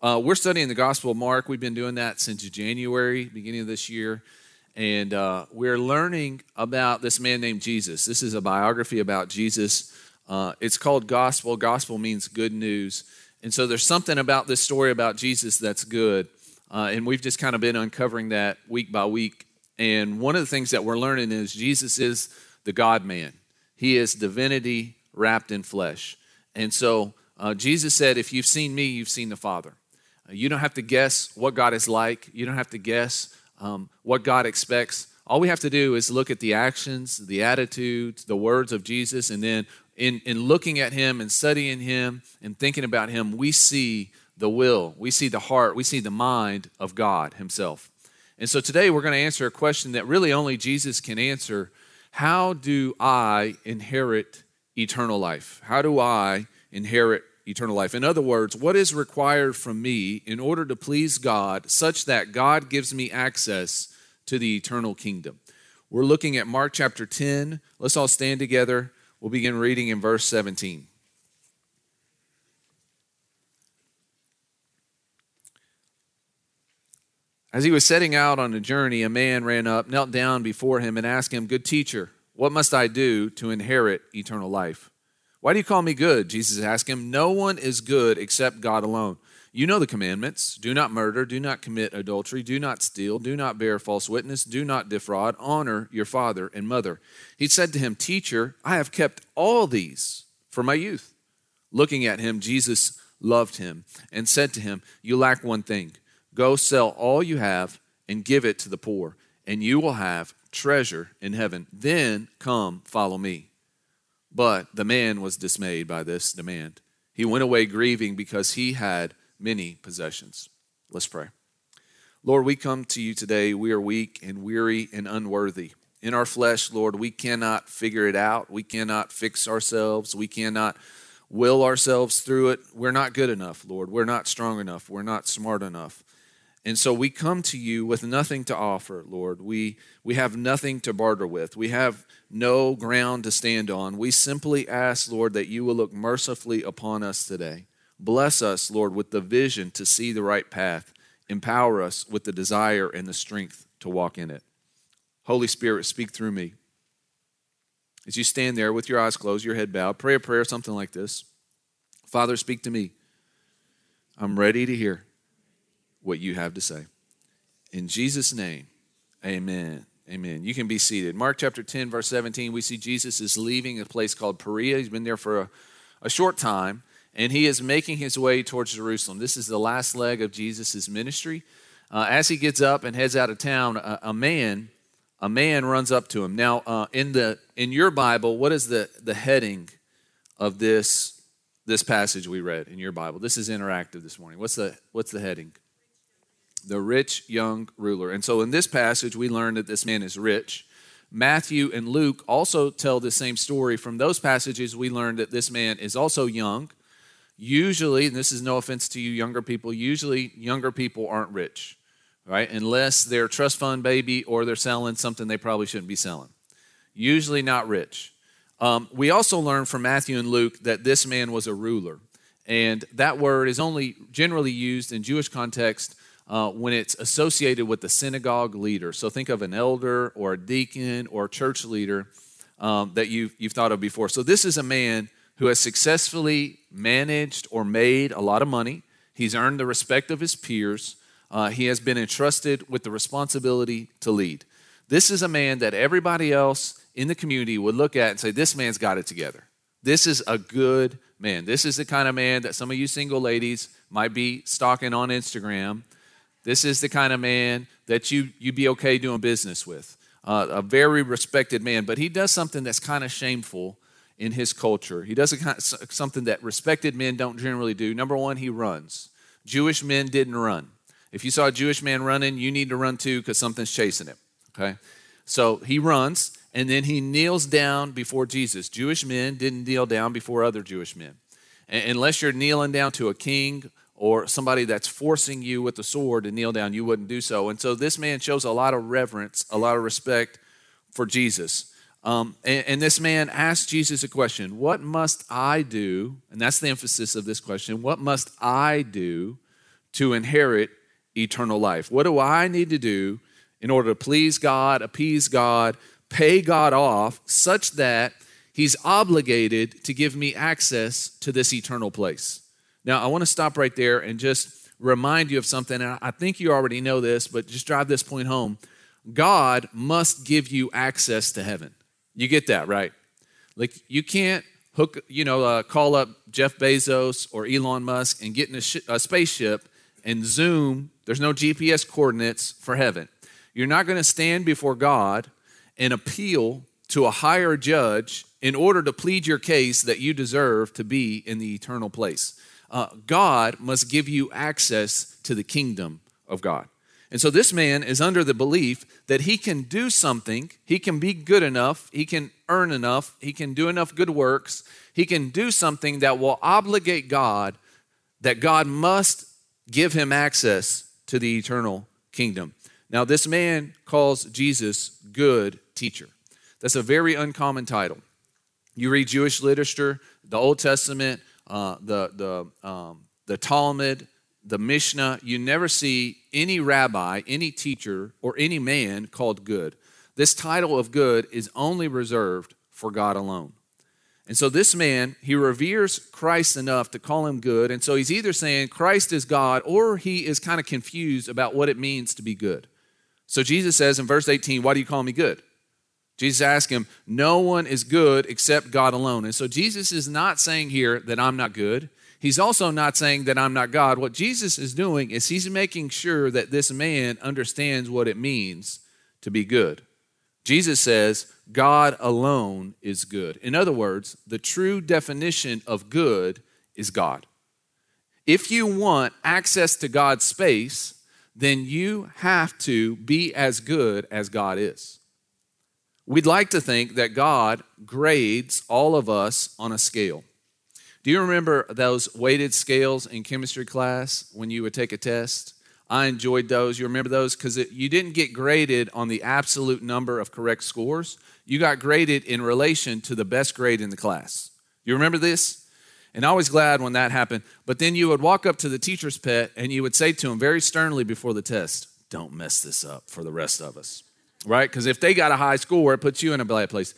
Uh, we're studying the Gospel of Mark. We've been doing that since January, beginning of this year. And uh, we're learning about this man named Jesus. This is a biography about Jesus. Uh, it's called Gospel. Gospel means good news. And so there's something about this story about Jesus that's good. Uh, and we've just kind of been uncovering that week by week. And one of the things that we're learning is Jesus is the God man, He is divinity wrapped in flesh. And so uh, Jesus said, If you've seen me, you've seen the Father. You don't have to guess what God is like, you don't have to guess um, what God expects. All we have to do is look at the actions, the attitudes, the words of Jesus, and then in, in looking at him and studying him and thinking about him, we see the will, we see the heart, we see the mind of God himself. And so today we're going to answer a question that really only Jesus can answer How do I inherit eternal life? How do I inherit eternal life? In other words, what is required from me in order to please God such that God gives me access to the eternal kingdom? We're looking at Mark chapter 10. Let's all stand together. We'll begin reading in verse 17. As he was setting out on a journey, a man ran up, knelt down before him, and asked him, Good teacher, what must I do to inherit eternal life? Why do you call me good? Jesus asked him, No one is good except God alone. You know the commandments do not murder, do not commit adultery, do not steal, do not bear false witness, do not defraud, honor your father and mother. He said to him, Teacher, I have kept all these for my youth. Looking at him, Jesus loved him and said to him, You lack one thing. Go sell all you have and give it to the poor, and you will have treasure in heaven. Then come follow me. But the man was dismayed by this demand. He went away grieving because he had many possessions. Let's pray. Lord, we come to you today. We are weak and weary and unworthy. In our flesh, Lord, we cannot figure it out. We cannot fix ourselves. We cannot will ourselves through it. We're not good enough, Lord. We're not strong enough. We're not smart enough. And so we come to you with nothing to offer, Lord. We, we have nothing to barter with. We have no ground to stand on. We simply ask, Lord, that you will look mercifully upon us today. Bless us, Lord, with the vision to see the right path. Empower us with the desire and the strength to walk in it. Holy Spirit, speak through me. As you stand there with your eyes closed, your head bowed, pray a prayer something like this Father, speak to me. I'm ready to hear what you have to say. In Jesus' name, amen. Amen. You can be seated. Mark chapter 10, verse 17, we see Jesus is leaving a place called Perea. He's been there for a, a short time, and he is making his way towards Jerusalem. This is the last leg of Jesus' ministry. Uh, as he gets up and heads out of town, a, a man a man runs up to him. Now, uh, in the in your Bible, what is the the heading of this this passage we read in your Bible? This is interactive this morning. What's the what's the heading? The rich young ruler. And so in this passage, we learn that this man is rich. Matthew and Luke also tell the same story. From those passages, we learn that this man is also young. Usually, and this is no offense to you younger people, usually younger people aren't rich, right? Unless they're trust fund baby or they're selling something they probably shouldn't be selling. Usually not rich. Um, we also learn from Matthew and Luke that this man was a ruler. And that word is only generally used in Jewish context uh, when it's associated with the synagogue leader. So think of an elder or a deacon or a church leader um, that you've, you've thought of before. So this is a man who has successfully managed or made a lot of money. He's earned the respect of his peers. Uh, he has been entrusted with the responsibility to lead. This is a man that everybody else in the community would look at and say, This man's got it together. This is a good man. This is the kind of man that some of you single ladies might be stalking on Instagram this is the kind of man that you, you'd be okay doing business with. Uh, a very respected man, but he does something that's kind of shameful in his culture. He does of, something that respected men don't generally do. Number one, he runs. Jewish men didn't run. If you saw a Jewish man running, you need to run too because something's chasing him. Okay? So he runs and then he kneels down before Jesus. Jewish men didn't kneel down before other Jewish men. unless you're kneeling down to a king or somebody that's forcing you with the sword to kneel down, you wouldn't do so. And so this man shows a lot of reverence, a lot of respect for Jesus. Um, and, and, this man asked Jesus a question What must I do? And that's the emphasis of this question. What must I do to inherit eternal life? What do I need to do in order to please God, appease God, pay God off such that He's obligated to give me access to this eternal place? Now, I want to stop right there and just remind you of something. And I think you already know this, but just drive this point home. God must give you access to heaven. You get that, right? Like, you can't hook, you know, uh, call up Jeff Bezos or Elon Musk and get in a, sh- a spaceship and zoom. There's no GPS coordinates for heaven. You're not going to stand before God and appeal to a higher judge in order to plead your case that you deserve to be in the eternal place. Uh, God must give you access to the kingdom of God. And so this man is under the belief that he can do something, he can be good enough, he can earn enough, he can do enough good works, he can do something that will obligate God, that God must give him access to the eternal kingdom. Now, this man calls Jesus good teacher. That's a very uncommon title. You read Jewish literature, the Old Testament, uh, the, the, um, the Talmud, the Mishnah, you never see any rabbi, any teacher, or any man called good. This title of good is only reserved for God alone. And so this man, he reveres Christ enough to call him good. And so he's either saying Christ is God or he is kind of confused about what it means to be good. So Jesus says in verse 18, Why do you call me good? Jesus asks him, No one is good except God alone. And so Jesus is not saying here that I'm not good. He's also not saying that I'm not God. What Jesus is doing is he's making sure that this man understands what it means to be good. Jesus says, God alone is good. In other words, the true definition of good is God. If you want access to God's space, then you have to be as good as God is. We'd like to think that God grades all of us on a scale. Do you remember those weighted scales in chemistry class when you would take a test? I enjoyed those. You remember those? Because you didn't get graded on the absolute number of correct scores. You got graded in relation to the best grade in the class. You remember this? And I was glad when that happened. But then you would walk up to the teacher's pet and you would say to him very sternly before the test, Don't mess this up for the rest of us. Right? Because if they got a high score, it puts you in a bad place.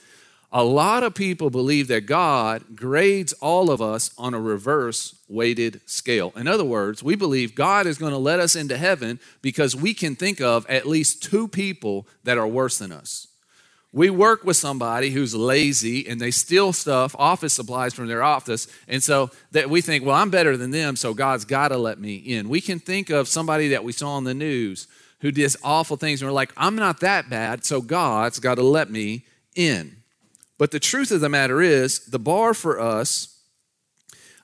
A lot of people believe that God grades all of us on a reverse weighted scale. In other words, we believe God is going to let us into heaven because we can think of at least two people that are worse than us. We work with somebody who's lazy and they steal stuff, office supplies from their office, and so that we think, well, I'm better than them, so God's got to let me in. We can think of somebody that we saw on the news who did awful things, and we're like, I'm not that bad, so God's got to let me in. But the truth of the matter is, the bar for us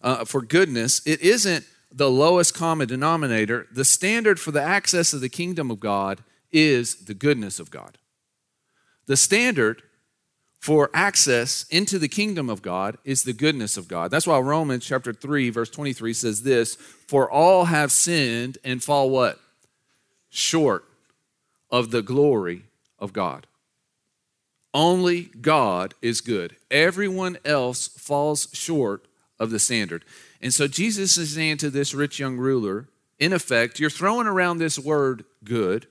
uh, for goodness, it isn't the lowest common denominator. The standard for the access of the kingdom of God is the goodness of God. The standard for access into the kingdom of God is the goodness of God. That's why Romans chapter 3 verse 23 says this, for all have sinned and fall what? Short of the glory of God. Only God is good. Everyone else falls short of the standard. And so Jesus is saying to this rich young ruler, in effect, you're throwing around this word good.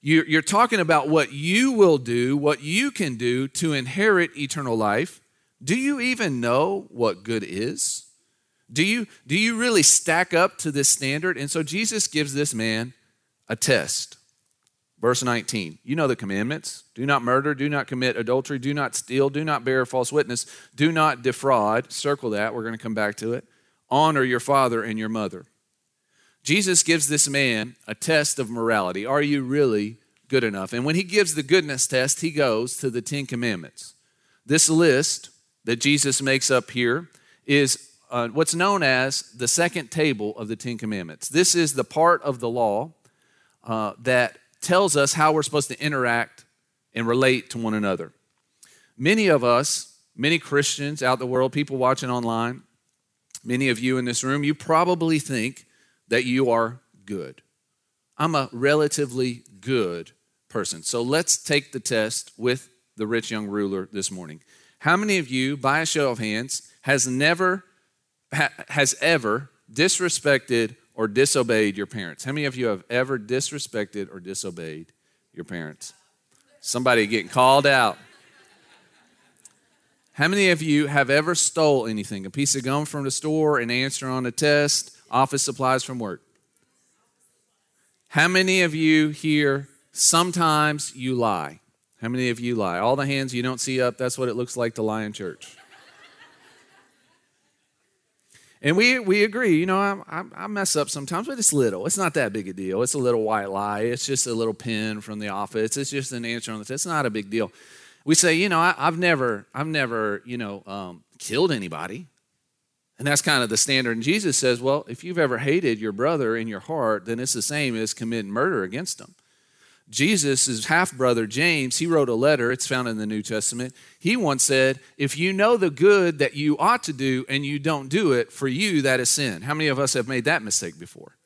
You're talking about what you will do, what you can do to inherit eternal life. Do you even know what good is? Do you, do you really stack up to this standard? And so Jesus gives this man a test. Verse 19, you know the commandments do not murder, do not commit adultery, do not steal, do not bear false witness, do not defraud. Circle that, we're going to come back to it. Honor your father and your mother. Jesus gives this man a test of morality. Are you really good enough? And when he gives the goodness test, he goes to the Ten Commandments. This list that Jesus makes up here is uh, what's known as the second table of the Ten Commandments. This is the part of the law uh, that tells us how we're supposed to interact and relate to one another. Many of us, many Christians out the world, people watching online, many of you in this room, you probably think that you are good. I'm a relatively good person. So let's take the test with the rich young ruler this morning. How many of you, by a show of hands, has never, ha, has ever disrespected or disobeyed your parents? How many of you have ever disrespected or disobeyed your parents? Somebody getting called out. How many of you have ever stole anything? A piece of gum from the store, an answer on a test, office supplies from work? How many of you here sometimes you lie? How many of you lie? All the hands you don't see up, that's what it looks like to lie in church. And we, we agree, you know, I, I, mess up sometimes, but it's little. It's not that big a deal. It's a little white lie. It's just a little pin from the office. It's just an answer on the test. It's not a big deal. We say, you know, I, have never, I've never, you know, um, killed anybody. And that's kind of the standard. And Jesus says, well, if you've ever hated your brother in your heart, then it's the same as committing murder against him. Jesus' half brother, James, he wrote a letter, it's found in the New Testament. He once said, If you know the good that you ought to do and you don't do it, for you that is sin. How many of us have made that mistake before?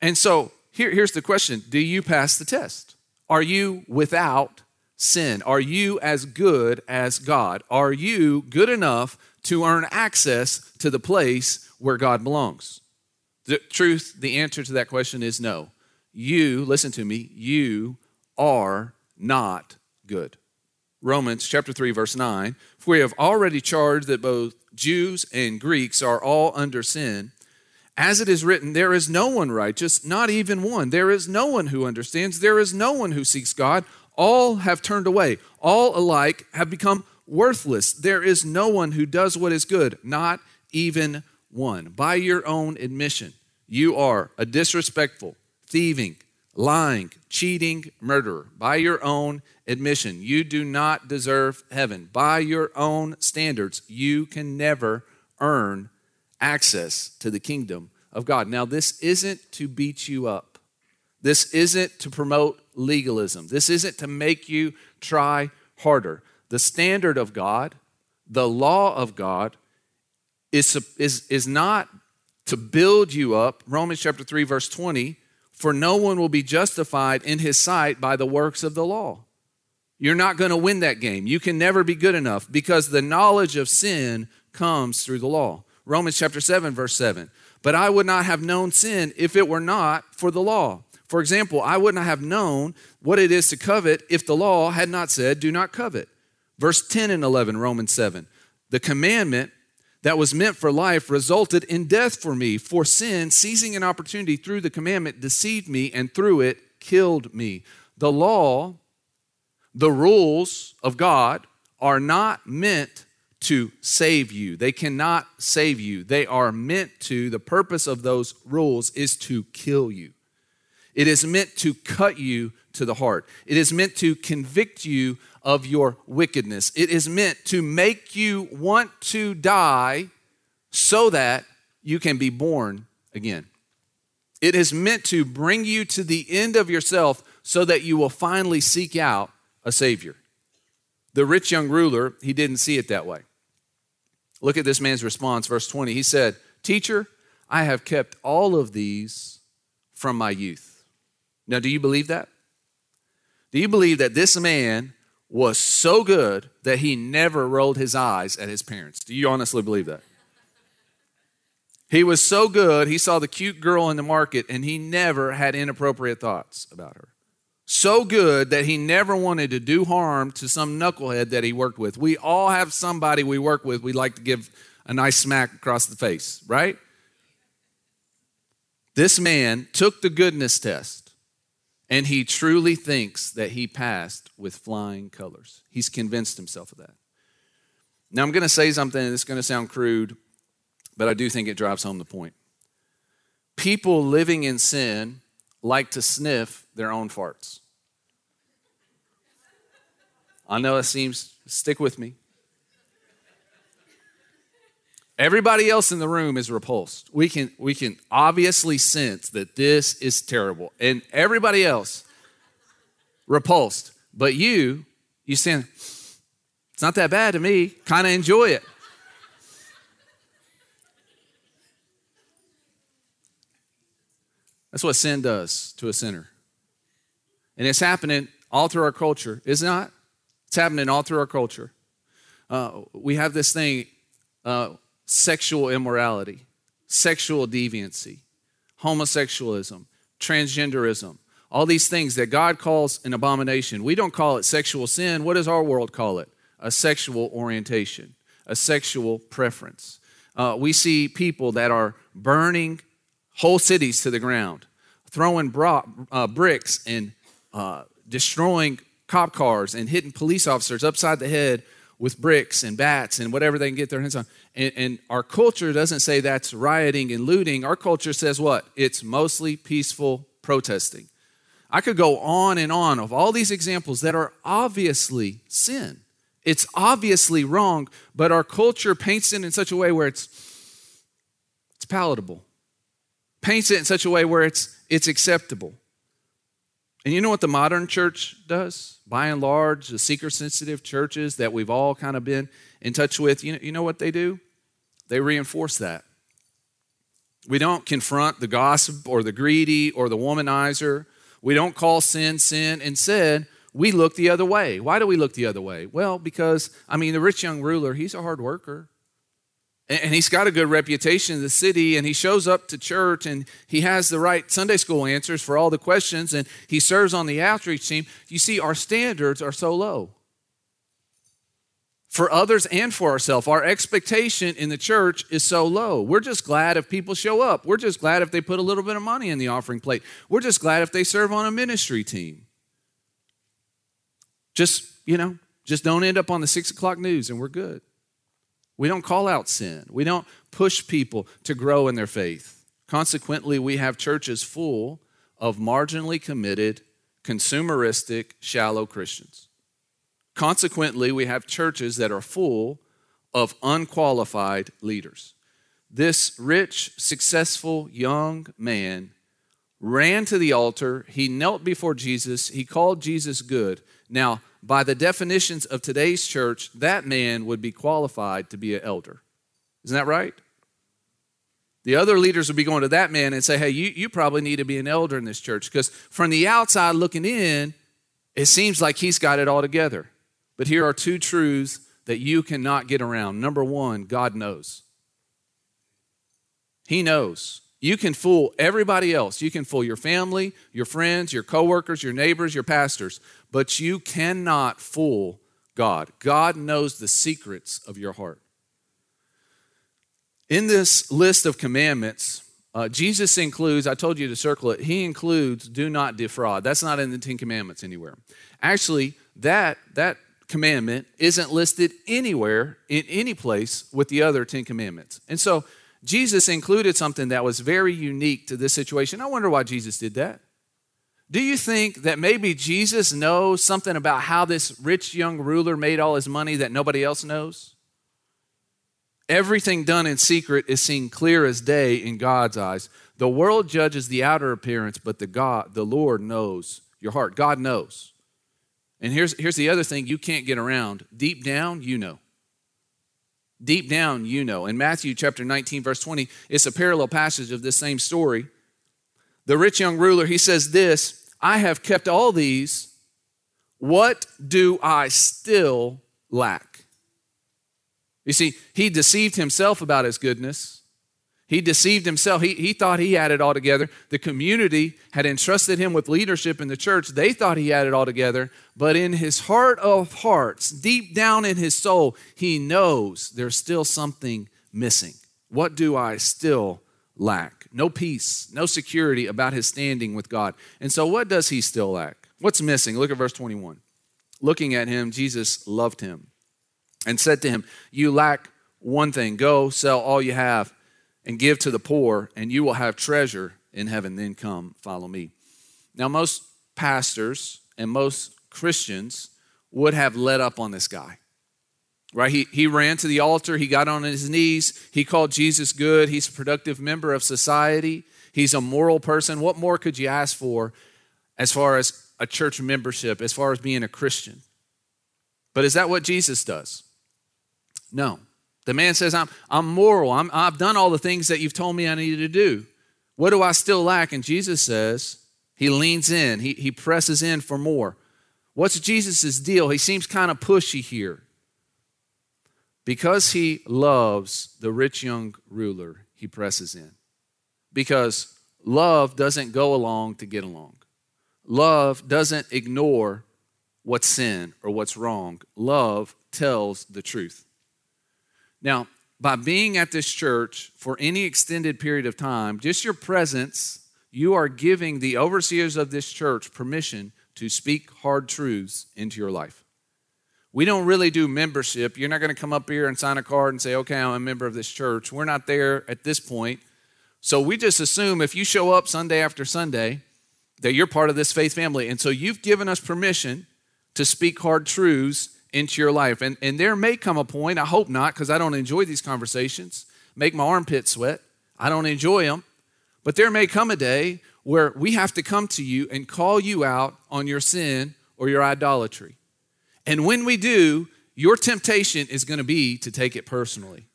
And so here, here's the question Do you pass the test? Are you without sin? Are you as good as God? Are you good enough to earn access to the place where God belongs? The truth, the answer to that question is no. You, listen to me, you are not good. Romans chapter 3 verse 9, for we have already charged that both Jews and Greeks are all under sin. As it is written, there is no one righteous, not even one. There is no one who understands. There is no one who seeks God. All have turned away. All alike have become worthless. There is no one who does what is good, not even one. By your own admission, you are a disrespectful, thieving, lying, cheating, murderer. By your own admission, you do not deserve heaven. By your own standards, you can never earn access to the kingdom of God. Now, this isn't to beat you up. This isn't to promote legalism. This isn't to make you try harder. The standard of God, the law of God, is, is, is not to build you up. Romans chapter 3, verse 20 for no one will be justified in his sight by the works of the law. You're not going to win that game. You can never be good enough because the knowledge of sin comes through the law. Romans chapter 7, verse 7. But I would not have known sin if it were not for the law. For example, I would not have known what it is to covet if the law had not said, Do not covet. Verse 10 and 11, Romans 7. The commandment that was meant for life resulted in death for me. For sin, seizing an opportunity through the commandment, deceived me and through it killed me. The law, the rules of God are not meant to save you. They cannot save you. They are meant to, the purpose of those rules is to kill you. It is meant to cut you to the heart. It is meant to convict you of your wickedness. It is meant to make you want to die so that you can be born again. It is meant to bring you to the end of yourself so that you will finally seek out a Savior. The rich young ruler, he didn't see it that way. Look at this man's response, verse 20. He said, Teacher, I have kept all of these from my youth. Now, do you believe that? Do you believe that this man was so good that he never rolled his eyes at his parents. Do you honestly believe that? He was so good, he saw the cute girl in the market and he never had inappropriate thoughts about her. So good that he never wanted to do harm to some knucklehead that he worked with. We all have somebody we work with we like to give a nice smack across the face, right? This man took the goodness test and he truly thinks that he passed with flying colors. He's convinced himself of that. Now, I'm going to say something that's going to sound crude, but I do think it drives home the point. People living in sin like to sniff their own farts. I know it seems, stick with me. Everybody else in the room is repulsed. We can, we can obviously sense that this is terrible. And everybody else repulsed. But you, you saying, it's not that bad to me, kind of enjoy it. That's what sin does to a sinner. And it's happening all through our culture, is not? It's happening all through our culture. Uh, we have this thing, uh, sexual immorality. sexual deviancy, homosexualism, transgenderism, all these things that God calls an abomination. We don't call it sexual sin. What does our world call it? A sexual orientation, a sexual preference. Uh, we see people that are burning whole cities to the ground, throwing bro- uh, bricks and uh, destroying cop cars and hitting police officers upside the head with bricks and bats and whatever they can get their hands on. And, and, our culture doesn't say that's rioting and looting. Our culture says what? It's mostly peaceful protesting. I could go on and on of all these examples that are obviously sin. It's obviously wrong, but our culture paints it in such a way where it's it's palatable. Paints it in such a way where it's it's acceptable. And you know what the modern church does? By and large, the seeker sensitive churches that we've all kind of been in touch with, you know, you know what they do? They reinforce that. We don't confront the gossip or the greedy or the womanizer. We don't call sin sin. Instead, we look the other way. Why do we look the other way? Well, because, I mean, the rich young ruler, he's a hard worker. And he's got a good reputation in the city, and he shows up to church, and he has the right Sunday school answers for all the questions, and he serves on the outreach team. You see, our standards are so low for others and for ourselves. Our expectation in the church is so low. We're just glad if people show up. We're just glad if they put a little bit of money in the offering plate. We're just glad if they serve on a ministry team. Just, you know, just don't end up on the six o'clock news and we're good. We don't call out sin. We don't push people to grow in their faith. Consequently, we have churches full of marginally committed, consumeristic, shallow Christians. Consequently, we have churches that are full of unqualified leaders. This rich, successful young man ran to the altar. He knelt before Jesus. He called Jesus good. Now, by the definitions of today's church, that man would be qualified to be an elder. Isn't that right? The other leaders would be going to that man and say, hey, you, you probably need to be an elder in this church. Because from the outside looking in, it seems like he's got it all together. But here are two truths that you cannot get around. Number one, God knows. He knows. You can fool everybody else. You can fool your family, your friends, your coworkers, your neighbors, your pastors, but you cannot fool God. God knows the secrets of your heart. In this list of commandments, uh, Jesus includes, I told you to circle it, he includes do not defraud. That's not in the Ten Commandments anywhere. Actually, that, that commandment isn't listed anywhere in any place with the other Ten Commandments. And so Jesus included something that was very unique to this situation. I wonder why Jesus did that. Do you think that maybe Jesus knows something about how this rich young ruler made all his money that nobody else knows? Everything done in secret is seen clear as day in God's eyes. The world judges the outer appearance, but the God, the Lord knows your heart. God knows. And here's, here's the other thing you can't get around. Deep down, you know. Deep down, you know. In Matthew chapter 19, verse 20, it's a parallel passage of this same story. The rich young ruler, he says this I have kept all these. What do I still lack? You see, he deceived himself about his goodness. He deceived himself. He, he thought he had it all together. The community had entrusted him with leadership in the church. They thought he had it all together. But in his heart of hearts, deep down in his soul, he knows there's still something missing. What do I still lack? No peace, no security about his standing with God. And so, what does he still lack? What's missing? Look at verse 21. Looking at him, Jesus loved him and said to him, You lack one thing. Go sell all you have and give to the poor, and you will have treasure in heaven. Then come, follow me. Now, most pastors and most Christians would have let up on this guy. Right? He, he ran to the altar, he got on his knees, he called Jesus good, he's a productive member of society, he's a moral person. What more could you ask for as far as a church membership, as far as being a Christian? But is that what Jesus does? No. The man says, I'm, I'm moral. I'm, I've done all the things that you've told me I needed to do. What do I still lack? And Jesus says, he leans in, he, he presses in for more. What's Jesus' deal? He seems kind of pushy here. Because he loves the rich young ruler, he presses in. Because love doesn't go along to get along. Love doesn't ignore what's sin or what's wrong. Love tells the truth. Now, by being at this church for any extended period of time, just your presence, you are giving the overseers of this church permission to speak hard truths into your life. We don't really do membership. You're not going to come up here and sign a card and say, okay, I'm a member of this church. We're not there at this point. So we just assume if you show up Sunday after Sunday, that you're part of this faith family. And so you've given us permission to speak hard truths into your life. And, and there may come a point, I hope not, because I don't enjoy these conversations, make my armpit sweat. I don't enjoy them. But there may come a day where we have to come to you and call you out on your sin or your idolatry. And when we do, your temptation is going to be to take it personally.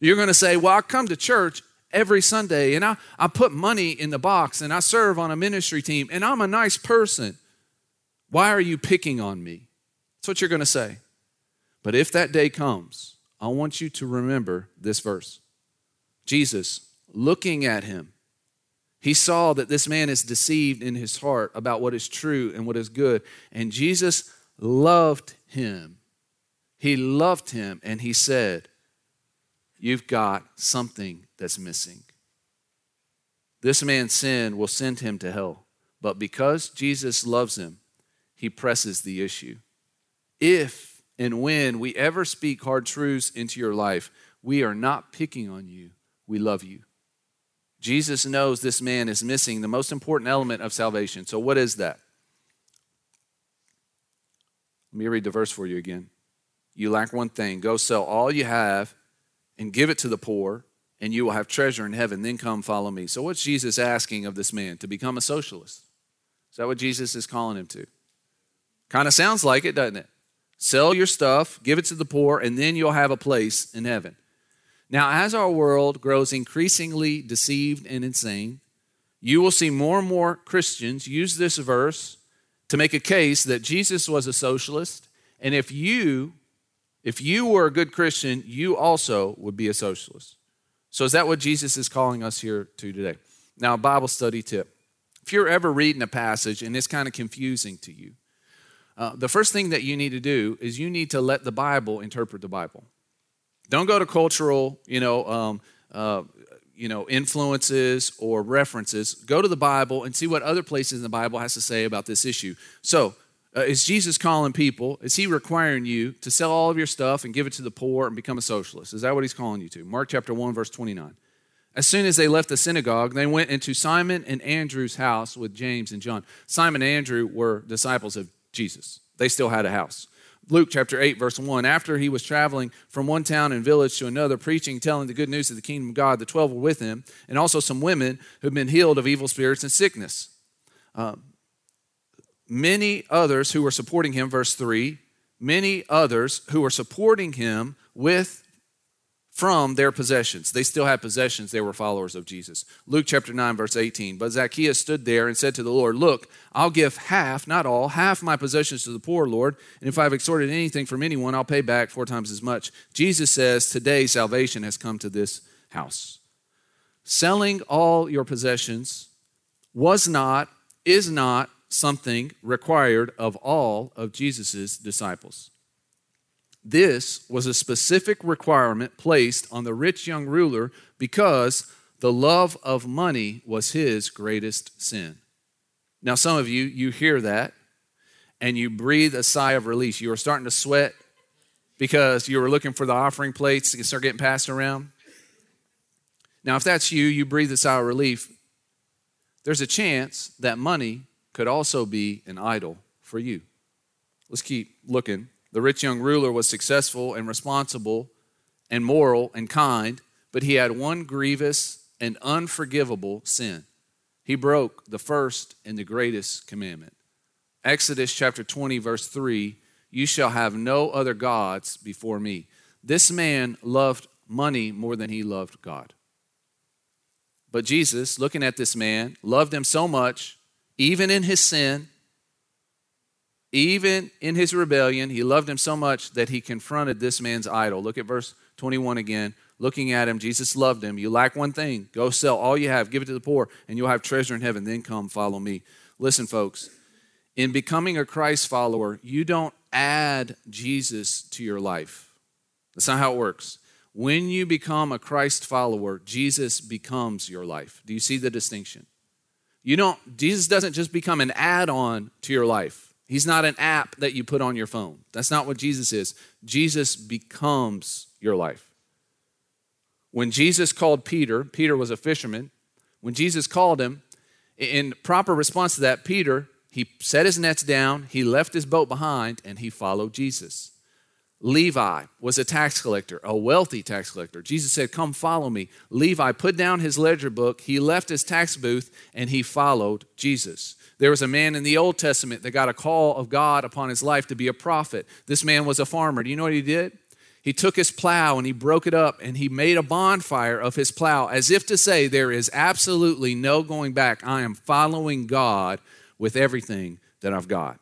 You're going to say, Well, I come to church every Sunday and I, I put money in the box and I serve on a ministry team and I'm a nice person. Why are you picking on me? That's what you're going to say. But if that day comes, I want you to remember this verse. Jesus, looking at him, he saw that this man is deceived in his heart about what is true and what is good. And Jesus loved him. He loved him and he said, You've got something that's missing. This man's sin will send him to hell. But because Jesus loves him, he presses the issue. If and when we ever speak hard truths into your life, we are not picking on you, we love you. Jesus knows this man is missing the most important element of salvation. So, what is that? Let me read the verse for you again. You lack one thing. Go sell all you have and give it to the poor, and you will have treasure in heaven. Then come follow me. So, what's Jesus asking of this man? To become a socialist. Is that what Jesus is calling him to? Kind of sounds like it, doesn't it? Sell your stuff, give it to the poor, and then you'll have a place in heaven. Now, as our world grows increasingly deceived and insane, you will see more and more Christians use this verse to make a case that Jesus was a socialist, and if you if you were a good Christian, you also would be a socialist. So is that what Jesus is calling us here to today? Now, Bible study tip. If you're ever reading a passage and it's kind of confusing to you, uh, the first thing that you need to do is you need to let the Bible interpret the Bible. Don't go to cultural, you know, um, uh, you know, influences or references. Go to the Bible and see what other places in the Bible has to say about this issue. So, uh, is Jesus calling people? Is he requiring you to sell all of your stuff and give it to the poor and become a socialist? Is that what he's calling you to? Mark chapter 1, verse 29. As soon as they left the synagogue, they went into Simon and Andrew's house with James and John. Simon and Andrew were disciples of Jesus, they still had a house. Luke chapter 8, verse 1. After he was traveling from one town and village to another, preaching, telling the good news of the kingdom of God, the 12 were with him, and also some women who had been healed of evil spirits and sickness. Uh, many others who were supporting him, verse 3, many others who were supporting him with from their possessions. They still had possessions. They were followers of Jesus. Luke chapter 9, verse 18. But Zacchaeus stood there and said to the Lord, Look, I'll give half, not all, half my possessions to the poor, Lord. And if I've extorted anything from anyone, I'll pay back four times as much. Jesus says, Today salvation has come to this house. Selling all your possessions was not, is not something required of all of Jesus' disciples. This was a specific requirement placed on the rich young ruler because the love of money was his greatest sin. Now, some of you, you hear that and you breathe a sigh of release. You are starting to sweat because you were looking for the offering plates to start getting passed around. Now, if that's you, you breathe a sigh of relief. There's a chance that money could also be an idol for you. Let's keep looking the rich young ruler was successful and responsible and moral and kind, but he had one grievous and unforgivable sin. He broke the first and the greatest commandment. Exodus chapter 20, verse 3 You shall have no other gods before me. This man loved money more than he loved God. But Jesus, looking at this man, loved him so much, even in his sin, even in his rebellion, he loved him so much that he confronted this man's idol. Look at verse 21 again. looking at him. Jesus loved him. You lack one thing go sell all you have, give it to the poor, and you'll have treasure in heaven. Then come follow me. Listen, folks, in becoming a Christ follower, you don't add Jesus to your life. That's not how it works. When you become a Christ follower, Jesus becomes your life. Do you see the distinction? You don't Jesus doesn't just become an add-on to your life. He's not an app that you put on your phone. That's not what Jesus is. Jesus becomes your life. When Jesus called Peter, Peter was a fisherman. When Jesus called him, in proper response to that, Peter, he set his nets down, he left his boat behind, and he followed Jesus. Levi was a tax collector, a wealthy tax collector. Jesus said, Come follow me. Levi put down his ledger book, he left his tax booth, and he followed Jesus. There was a man in the Old Testament that got a call of God upon his life to be a prophet. This man was a farmer. Do you know what he did? He took his plow and he broke it up and he made a bonfire of his plow as if to say, There is absolutely no going back. I am following God with everything that I've got.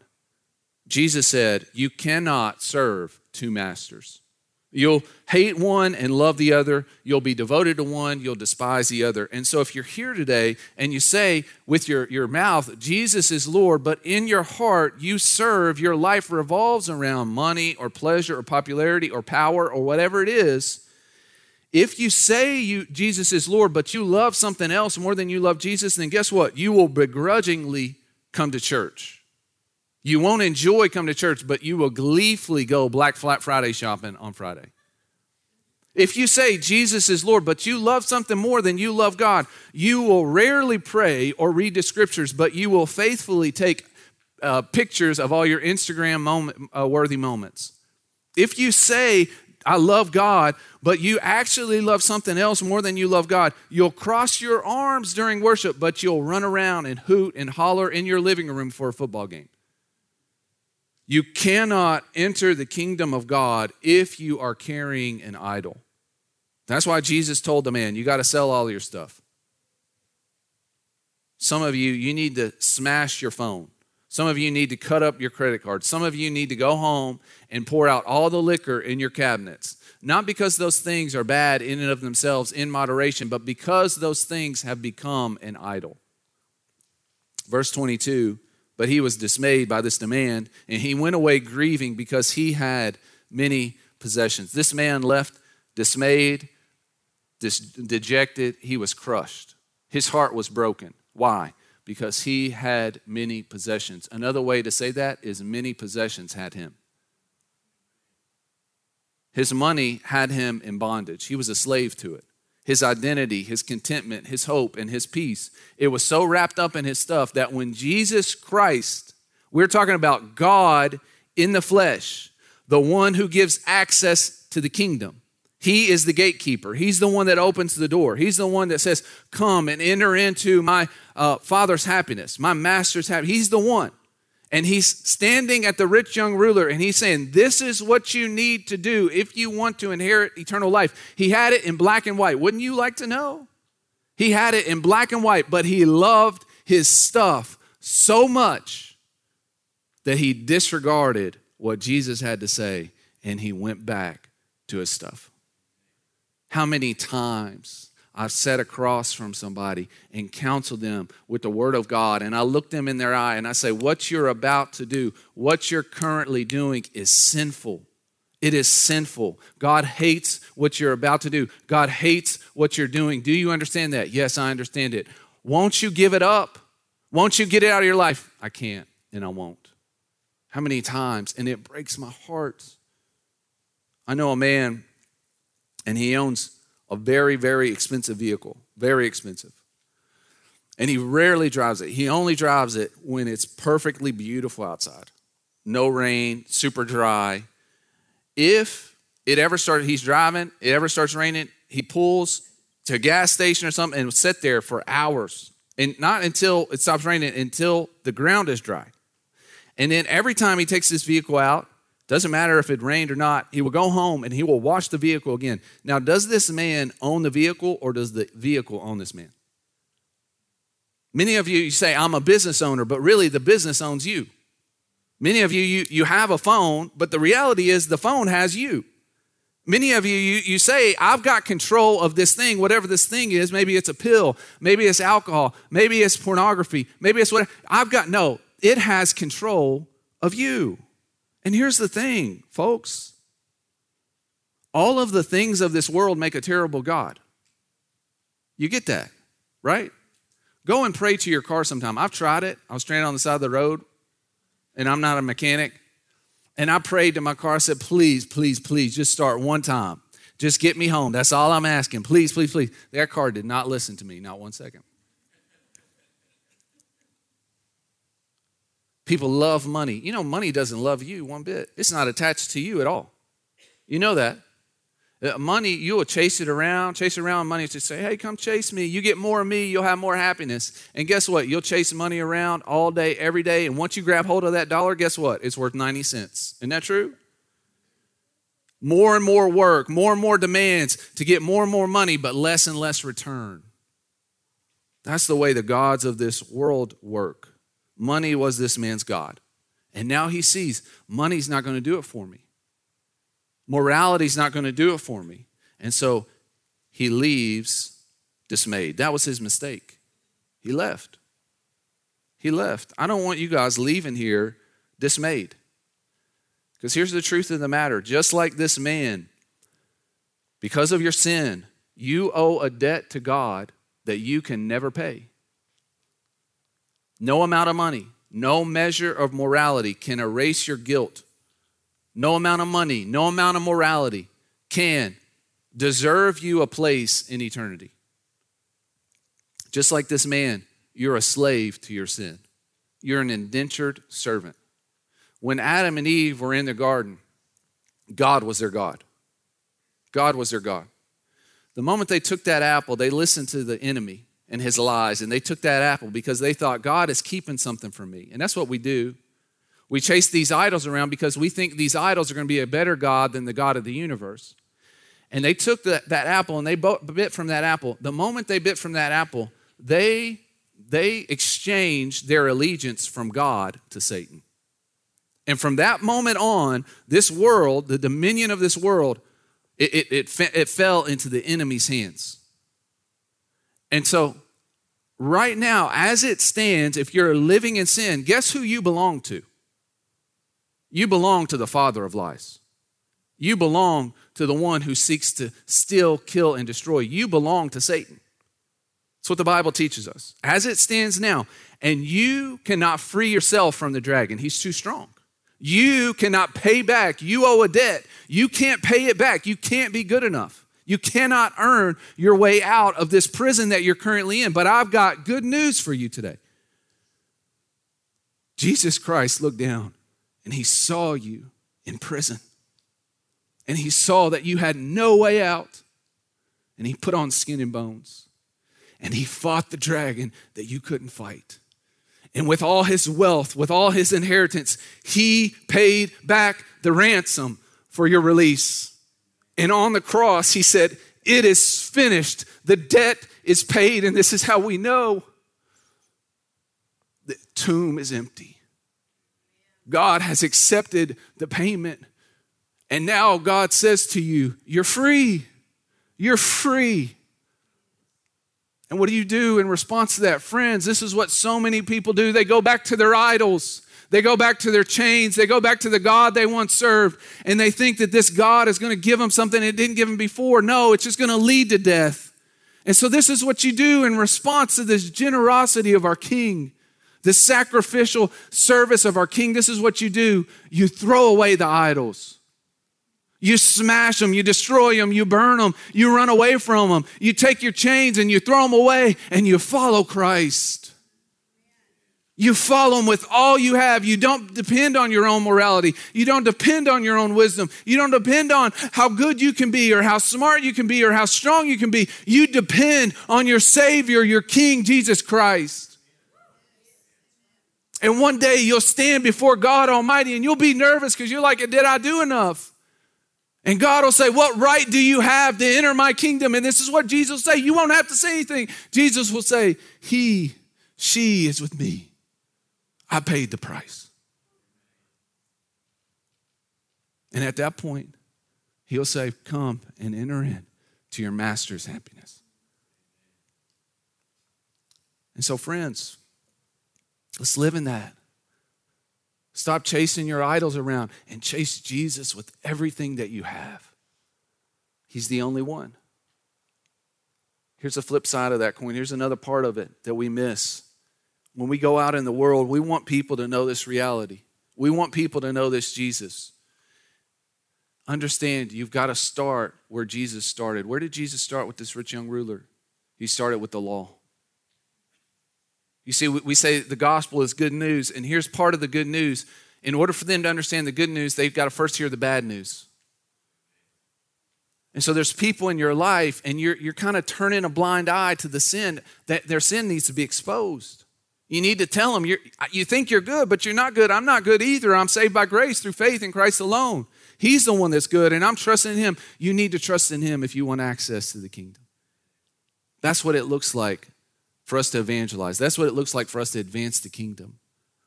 Jesus said, You cannot serve two masters. You'll hate one and love the other. You'll be devoted to one, you'll despise the other. And so, if you're here today and you say with your, your mouth, Jesus is Lord, but in your heart you serve, your life revolves around money or pleasure or popularity or power or whatever it is. If you say you, Jesus is Lord, but you love something else more than you love Jesus, then guess what? You will begrudgingly come to church. You won't enjoy coming to church, but you will gleefully go Black Friday shopping on Friday. If you say Jesus is Lord, but you love something more than you love God, you will rarely pray or read the scriptures, but you will faithfully take uh, pictures of all your Instagram moment, uh, worthy moments. If you say, I love God, but you actually love something else more than you love God, you'll cross your arms during worship, but you'll run around and hoot and holler in your living room for a football game. You cannot enter the kingdom of God if you are carrying an idol. That's why Jesus told the man, You got to sell all your stuff. Some of you, you need to smash your phone. Some of you need to cut up your credit card. Some of you need to go home and pour out all the liquor in your cabinets. Not because those things are bad in and of themselves in moderation, but because those things have become an idol. Verse 22 but he was dismayed by this demand, and he went away grieving because he had many possessions. This man left dismayed, dis- dejected. He was crushed. His heart was broken. Why? Because he had many possessions. Another way to say that is many possessions had him. His money had him in bondage, he was a slave to it his identity, his contentment, his hope, and his peace. It was so wrapped up in his stuff that when Jesus Christ, we're talking about God in the flesh, the one who gives access to the kingdom. He is the gatekeeper. He's the one that opens the door. He's the one that says, Come and enter into my uh, Father's happiness, my Master's happiness. He's the one. And he's standing at the rich young ruler and he's saying, This is what you need to do if you want to inherit eternal life. He had it in black and white. Wouldn't you like to know? He had it in black and white, but he loved his stuff so much that he disregarded what Jesus had to say and he went back to his stuff. How many times I've sat across from somebody and counseled them with the Word of God, and I look them in their eye and I say, What you're about to do, what you're currently doing is sinful. It is sinful. God hates what you're about to do. God hates what you're doing. Do you understand that? Yes, I understand it. Won't you give it up? Won't you get it out of your life? I can't, and I won't. How many times? And it breaks my heart. I know a man, and he owns a very, very expensive vehicle, very expensive. And he rarely drives it. He only drives it when it's perfectly beautiful outside. No rain, super dry. If it ever started, he's driving, it ever starts raining, he pulls to a gas station or something and sit there for hours. And not until it stops raining, until the ground is dry. And then every time he takes this vehicle out, doesn't matter if it rained or not, he will go home and he will wash the vehicle again. Now, does this man own the vehicle or does the vehicle own this man? Many of you, you say, I'm a business owner, but really the business owns you. Many of you, you, you have a phone, but the reality is the phone has you. Many of you, you, you say, I've got control of this thing, whatever this thing is. Maybe it's a pill, maybe it's alcohol, maybe it's pornography, maybe it's whatever. I've got, no, it has control of you. And here's the thing, folks all of the things of this world make a terrible God. You get that, right? Go and pray to your car sometime. I've tried it. I was stranded on the side of the road, and I'm not a mechanic. And I prayed to my car. I said, please, please, please, just start one time. Just get me home. That's all I'm asking. Please, please, please. That car did not listen to me, not one second. People love money. You know, money doesn't love you one bit, it's not attached to you at all. You know that. Uh, money, you will chase it around, chase around money to say, hey, come chase me. You get more of me, you'll have more happiness. And guess what? You'll chase money around all day, every day. And once you grab hold of that dollar, guess what? It's worth 90 cents. Isn't that true? More and more work, more and more demands to get more and more money, but less and less return. That's the way the gods of this world work. Money was this man's God. And now he sees money's not going to do it for me. Morality's not going to do it for me. And so he leaves dismayed. That was his mistake. He left. He left. I don't want you guys leaving here dismayed. Because here's the truth of the matter just like this man, because of your sin, you owe a debt to God that you can never pay. No amount of money, no measure of morality can erase your guilt no amount of money, no amount of morality can deserve you a place in eternity. Just like this man, you're a slave to your sin. You're an indentured servant. When Adam and Eve were in the garden, God was their God. God was their God. The moment they took that apple, they listened to the enemy and his lies, and they took that apple because they thought, God is keeping something from me. And that's what we do. We chase these idols around because we think these idols are going to be a better God than the God of the universe. And they took the, that apple and they bit from that apple. The moment they bit from that apple, they, they exchanged their allegiance from God to Satan. And from that moment on, this world, the dominion of this world, it, it, it, it fell into the enemy's hands. And so, right now, as it stands, if you're living in sin, guess who you belong to? You belong to the father of lies. You belong to the one who seeks to steal, kill, and destroy. You belong to Satan. That's what the Bible teaches us. As it stands now, and you cannot free yourself from the dragon, he's too strong. You cannot pay back. You owe a debt. You can't pay it back. You can't be good enough. You cannot earn your way out of this prison that you're currently in. But I've got good news for you today. Jesus Christ looked down and he saw you in prison. And he saw that you had no way out. And he put on skin and bones. And he fought the dragon that you couldn't fight. And with all his wealth, with all his inheritance, he paid back the ransom for your release. And on the cross, he said, It is finished. The debt is paid. And this is how we know the tomb is empty. God has accepted the payment. And now God says to you, You're free. You're free. And what do you do in response to that? Friends, this is what so many people do. They go back to their idols. They go back to their chains. They go back to the God they once served. And they think that this God is going to give them something it didn't give them before. No, it's just going to lead to death. And so, this is what you do in response to this generosity of our King the sacrificial service of our King, this is what you do you throw away the idols. You smash them, you destroy them, you burn them, you run away from them. You take your chains and you throw them away and you follow Christ. You follow him with all you have. You don't depend on your own morality. You don't depend on your own wisdom. You don't depend on how good you can be or how smart you can be or how strong you can be. You depend on your Savior, your King, Jesus Christ. And one day you'll stand before God Almighty and you'll be nervous because you're like, Did I do enough? And God will say, What right do you have to enter my kingdom? And this is what Jesus will say. You won't have to say anything. Jesus will say, He, she is with me. I paid the price. And at that point, He'll say, Come and enter in to your master's happiness. And so, friends, let's live in that. Stop chasing your idols around and chase Jesus with everything that you have. He's the only one. Here's the flip side of that coin. Here's another part of it that we miss. When we go out in the world, we want people to know this reality. We want people to know this Jesus. Understand, you've got to start where Jesus started. Where did Jesus start with this rich young ruler? He started with the law. You see, we say the gospel is good news, and here's part of the good news. In order for them to understand the good news, they've got to first hear the bad news. And so there's people in your life, and you're, you're kind of turning a blind eye to the sin, that their sin needs to be exposed. You need to tell them, you you think you're good, but you're not good. I'm not good either. I'm saved by grace through faith in Christ alone. He's the one that's good, and I'm trusting Him. You need to trust in Him if you want access to the kingdom. That's what it looks like for us to evangelize. That's what it looks like for us to advance the kingdom.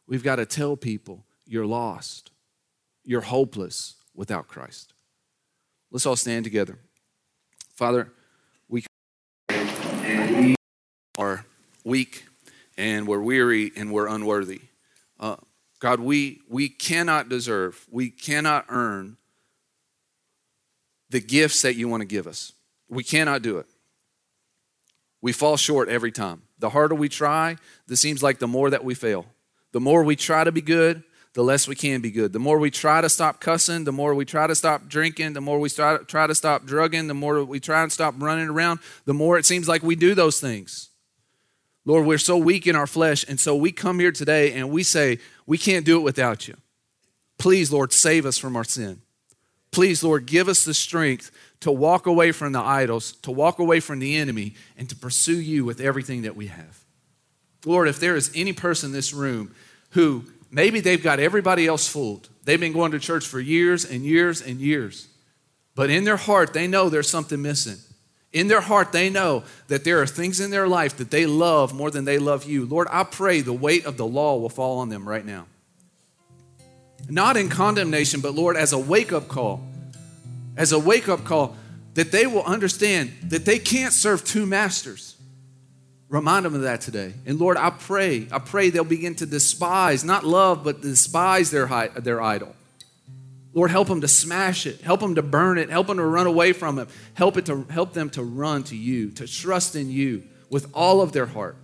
We've got to tell people you're lost, you're hopeless without Christ. Let's all stand together. Father, we are weak and we're weary and we're unworthy. Uh, God, we, we cannot deserve, we cannot earn the gifts that you want to give us. We cannot do it. We fall short every time. The harder we try, it seems like the more that we fail. The more we try to be good, the less we can be good. The more we try to stop cussing, the more we try to stop drinking, the more we try, try to stop drugging, the more we try and stop running around, the more it seems like we do those things. Lord, we're so weak in our flesh, and so we come here today and we say, we can't do it without you. Please, Lord, save us from our sin. Please, Lord, give us the strength to walk away from the idols, to walk away from the enemy, and to pursue you with everything that we have. Lord, if there is any person in this room who maybe they've got everybody else fooled, they've been going to church for years and years and years, but in their heart, they know there's something missing. In their heart, they know that there are things in their life that they love more than they love you. Lord, I pray the weight of the law will fall on them right now. Not in condemnation, but Lord, as a wake up call as a wake up call that they will understand that they can't serve two masters. Remind them of that today. And Lord, I pray, I pray they'll begin to despise, not love, but despise their, their idol. Lord, help them to smash it, help them to burn it, help them to run away from it, help it to help them to run to you, to trust in you with all of their heart.